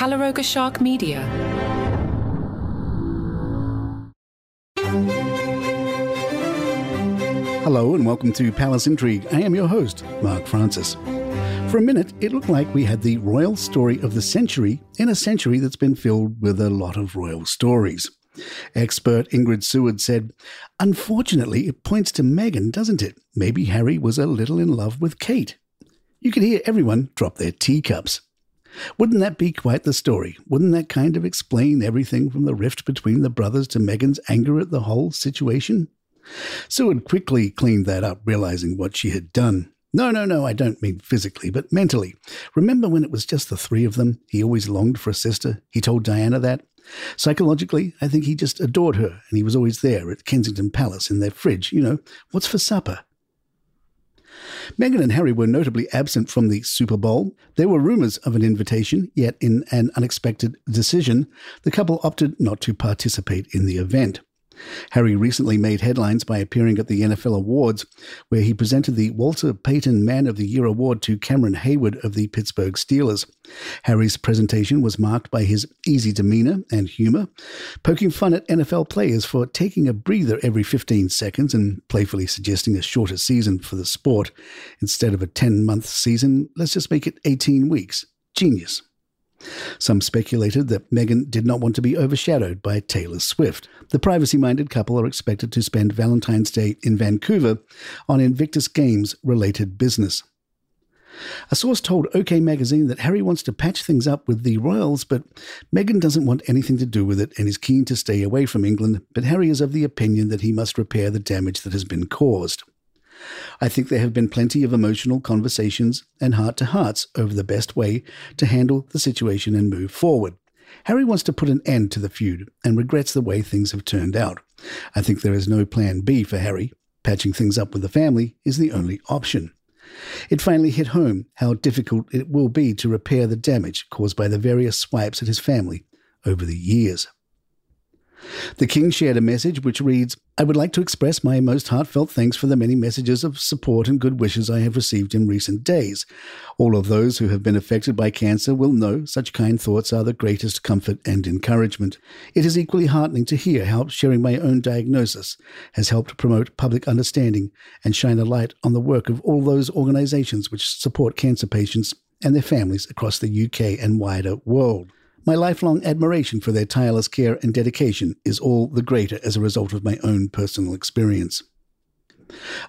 Calaroga Shark Media. Hello and welcome to Palace Intrigue. I am your host, Mark Francis. For a minute, it looked like we had the royal story of the century in a century that's been filled with a lot of royal stories. Expert Ingrid Seward said, Unfortunately, it points to Meghan, doesn't it? Maybe Harry was a little in love with Kate. You could hear everyone drop their teacups. Wouldn't that be quite the story? Wouldn't that kind of explain everything from the rift between the brothers to Meghan's anger at the whole situation? Seward quickly cleaned that up, realizing what she had done. No, no, no, I don't mean physically, but mentally. Remember when it was just the three of them? He always longed for a sister. He told Diana that. Psychologically, I think he just adored her, and he was always there at Kensington Palace in their fridge. You know, what's for supper? Meghan and Harry were notably absent from the Super Bowl. There were rumors of an invitation, yet, in an unexpected decision, the couple opted not to participate in the event. Harry recently made headlines by appearing at the NFL Awards, where he presented the Walter Payton Man of the Year award to Cameron Heyward of the Pittsburgh Steelers. Harry's presentation was marked by his easy demeanor and humor, poking fun at NFL players for taking a breather every 15 seconds and playfully suggesting a shorter season for the sport. Instead of a 10 month season, let's just make it 18 weeks. Genius. Some speculated that Meghan did not want to be overshadowed by Taylor Swift. The privacy minded couple are expected to spend Valentine's Day in Vancouver on Invictus Games related business. A source told OK Magazine that Harry wants to patch things up with the royals, but Meghan doesn't want anything to do with it and is keen to stay away from England. But Harry is of the opinion that he must repair the damage that has been caused. I think there have been plenty of emotional conversations and heart to hearts over the best way to handle the situation and move forward. Harry wants to put an end to the feud and regrets the way things have turned out. I think there is no plan B for Harry. Patching things up with the family is the only option. It finally hit home how difficult it will be to repair the damage caused by the various swipes at his family over the years. The King shared a message which reads I would like to express my most heartfelt thanks for the many messages of support and good wishes I have received in recent days. All of those who have been affected by cancer will know such kind thoughts are the greatest comfort and encouragement. It is equally heartening to hear how sharing my own diagnosis has helped promote public understanding and shine a light on the work of all those organizations which support cancer patients and their families across the UK and wider world. My lifelong admiration for their tireless care and dedication is all the greater as a result of my own personal experience.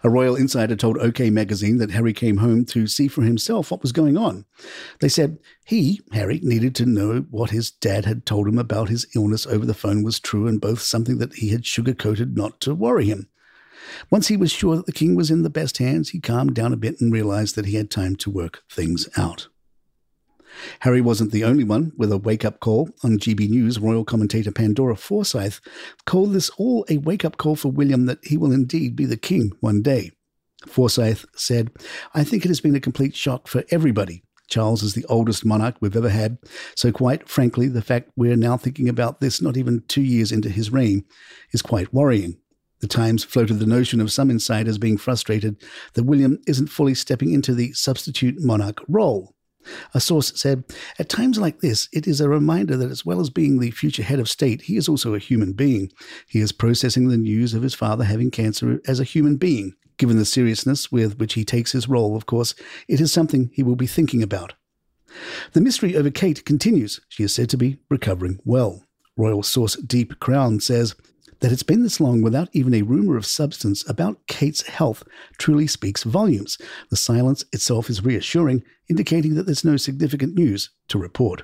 A royal insider told OK magazine that Harry came home to see for himself what was going on. They said he, Harry, needed to know what his dad had told him about his illness over the phone was true and both something that he had sugar-coated not to worry him. Once he was sure that the king was in the best hands, he calmed down a bit and realized that he had time to work things out. Harry wasn't the only one with a wake up call. On GB News, royal commentator Pandora Forsyth called this all a wake up call for William that he will indeed be the king one day. Forsyth said, I think it has been a complete shock for everybody. Charles is the oldest monarch we've ever had, so quite frankly, the fact we're now thinking about this not even two years into his reign is quite worrying. The Times floated the notion of some insiders being frustrated that William isn't fully stepping into the substitute monarch role. A source said, At times like this, it is a reminder that as well as being the future head of state, he is also a human being. He is processing the news of his father having cancer as a human being. Given the seriousness with which he takes his role, of course, it is something he will be thinking about. The mystery over Kate continues. She is said to be recovering well. Royal source Deep Crown says, that it's been this long without even a rumor of substance about Kate's health truly speaks volumes. The silence itself is reassuring, indicating that there's no significant news to report.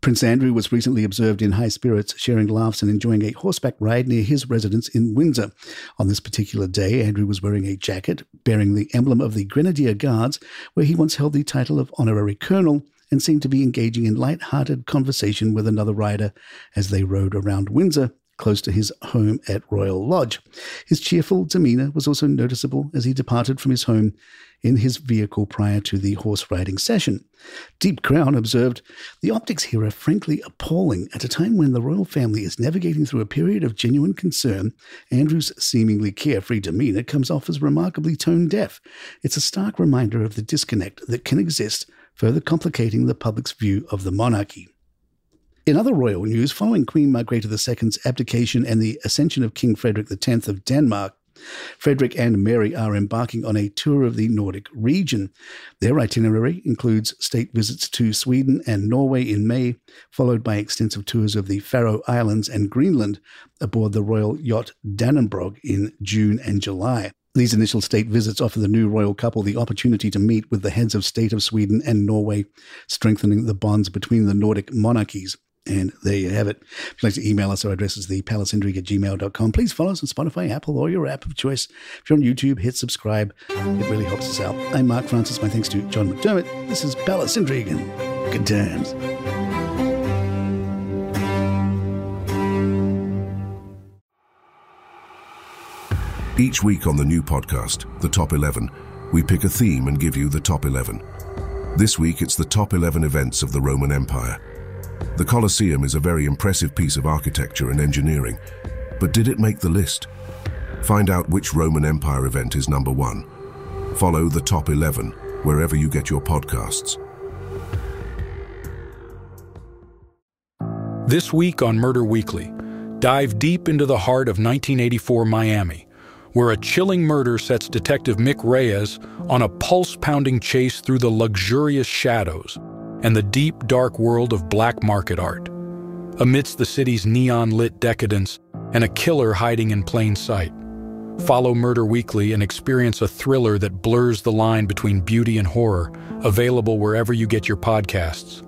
Prince Andrew was recently observed in high spirits, sharing laughs and enjoying a horseback ride near his residence in Windsor. On this particular day, Andrew was wearing a jacket bearing the emblem of the Grenadier Guards, where he once held the title of honorary colonel, and seemed to be engaging in light-hearted conversation with another rider as they rode around Windsor, close to his home at Royal Lodge. His cheerful demeanour was also noticeable as he departed from his home in his vehicle prior to the horse riding session. Deep Crown observed, The optics here are frankly appalling. At a time when the royal family is navigating through a period of genuine concern, Andrew's seemingly carefree demeanour comes off as remarkably tone deaf. It's a stark reminder of the disconnect that can exist, further complicating the public's view of the monarchy. In other royal news, following Queen Margrethe II's abdication and the ascension of King Frederick X of Denmark, Frederick and Mary are embarking on a tour of the Nordic region. Their itinerary includes state visits to Sweden and Norway in May, followed by extensive tours of the Faroe Islands and Greenland aboard the royal yacht Dannebrog in June and July. These initial state visits offer the new royal couple the opportunity to meet with the heads of state of Sweden and Norway, strengthening the bonds between the Nordic monarchies. And there you have it. To email us, our address is thepalacintrigue at gmail.com. Please follow us on Spotify, Apple, or your app of choice. If you're on YouTube, hit subscribe. It really helps us out. I'm Mark Francis. My thanks to John McDermott. This is Palace Intrigue and good times. Each week on the new podcast, The Top 11, we pick a theme and give you the top 11. This week it's the top 11 events of the Roman Empire. The Colosseum is a very impressive piece of architecture and engineering, but did it make the list? Find out which Roman Empire event is number one. Follow the top 11 wherever you get your podcasts. This week on Murder Weekly, dive deep into the heart of 1984 Miami, where a chilling murder sets Detective Mick Reyes on a pulse pounding chase through the luxurious shadows and the deep, dark world of black market art. Amidst the city's neon lit decadence and a killer hiding in plain sight. Follow Murder Weekly and experience a thriller that blurs the line between beauty and horror, available wherever you get your podcasts.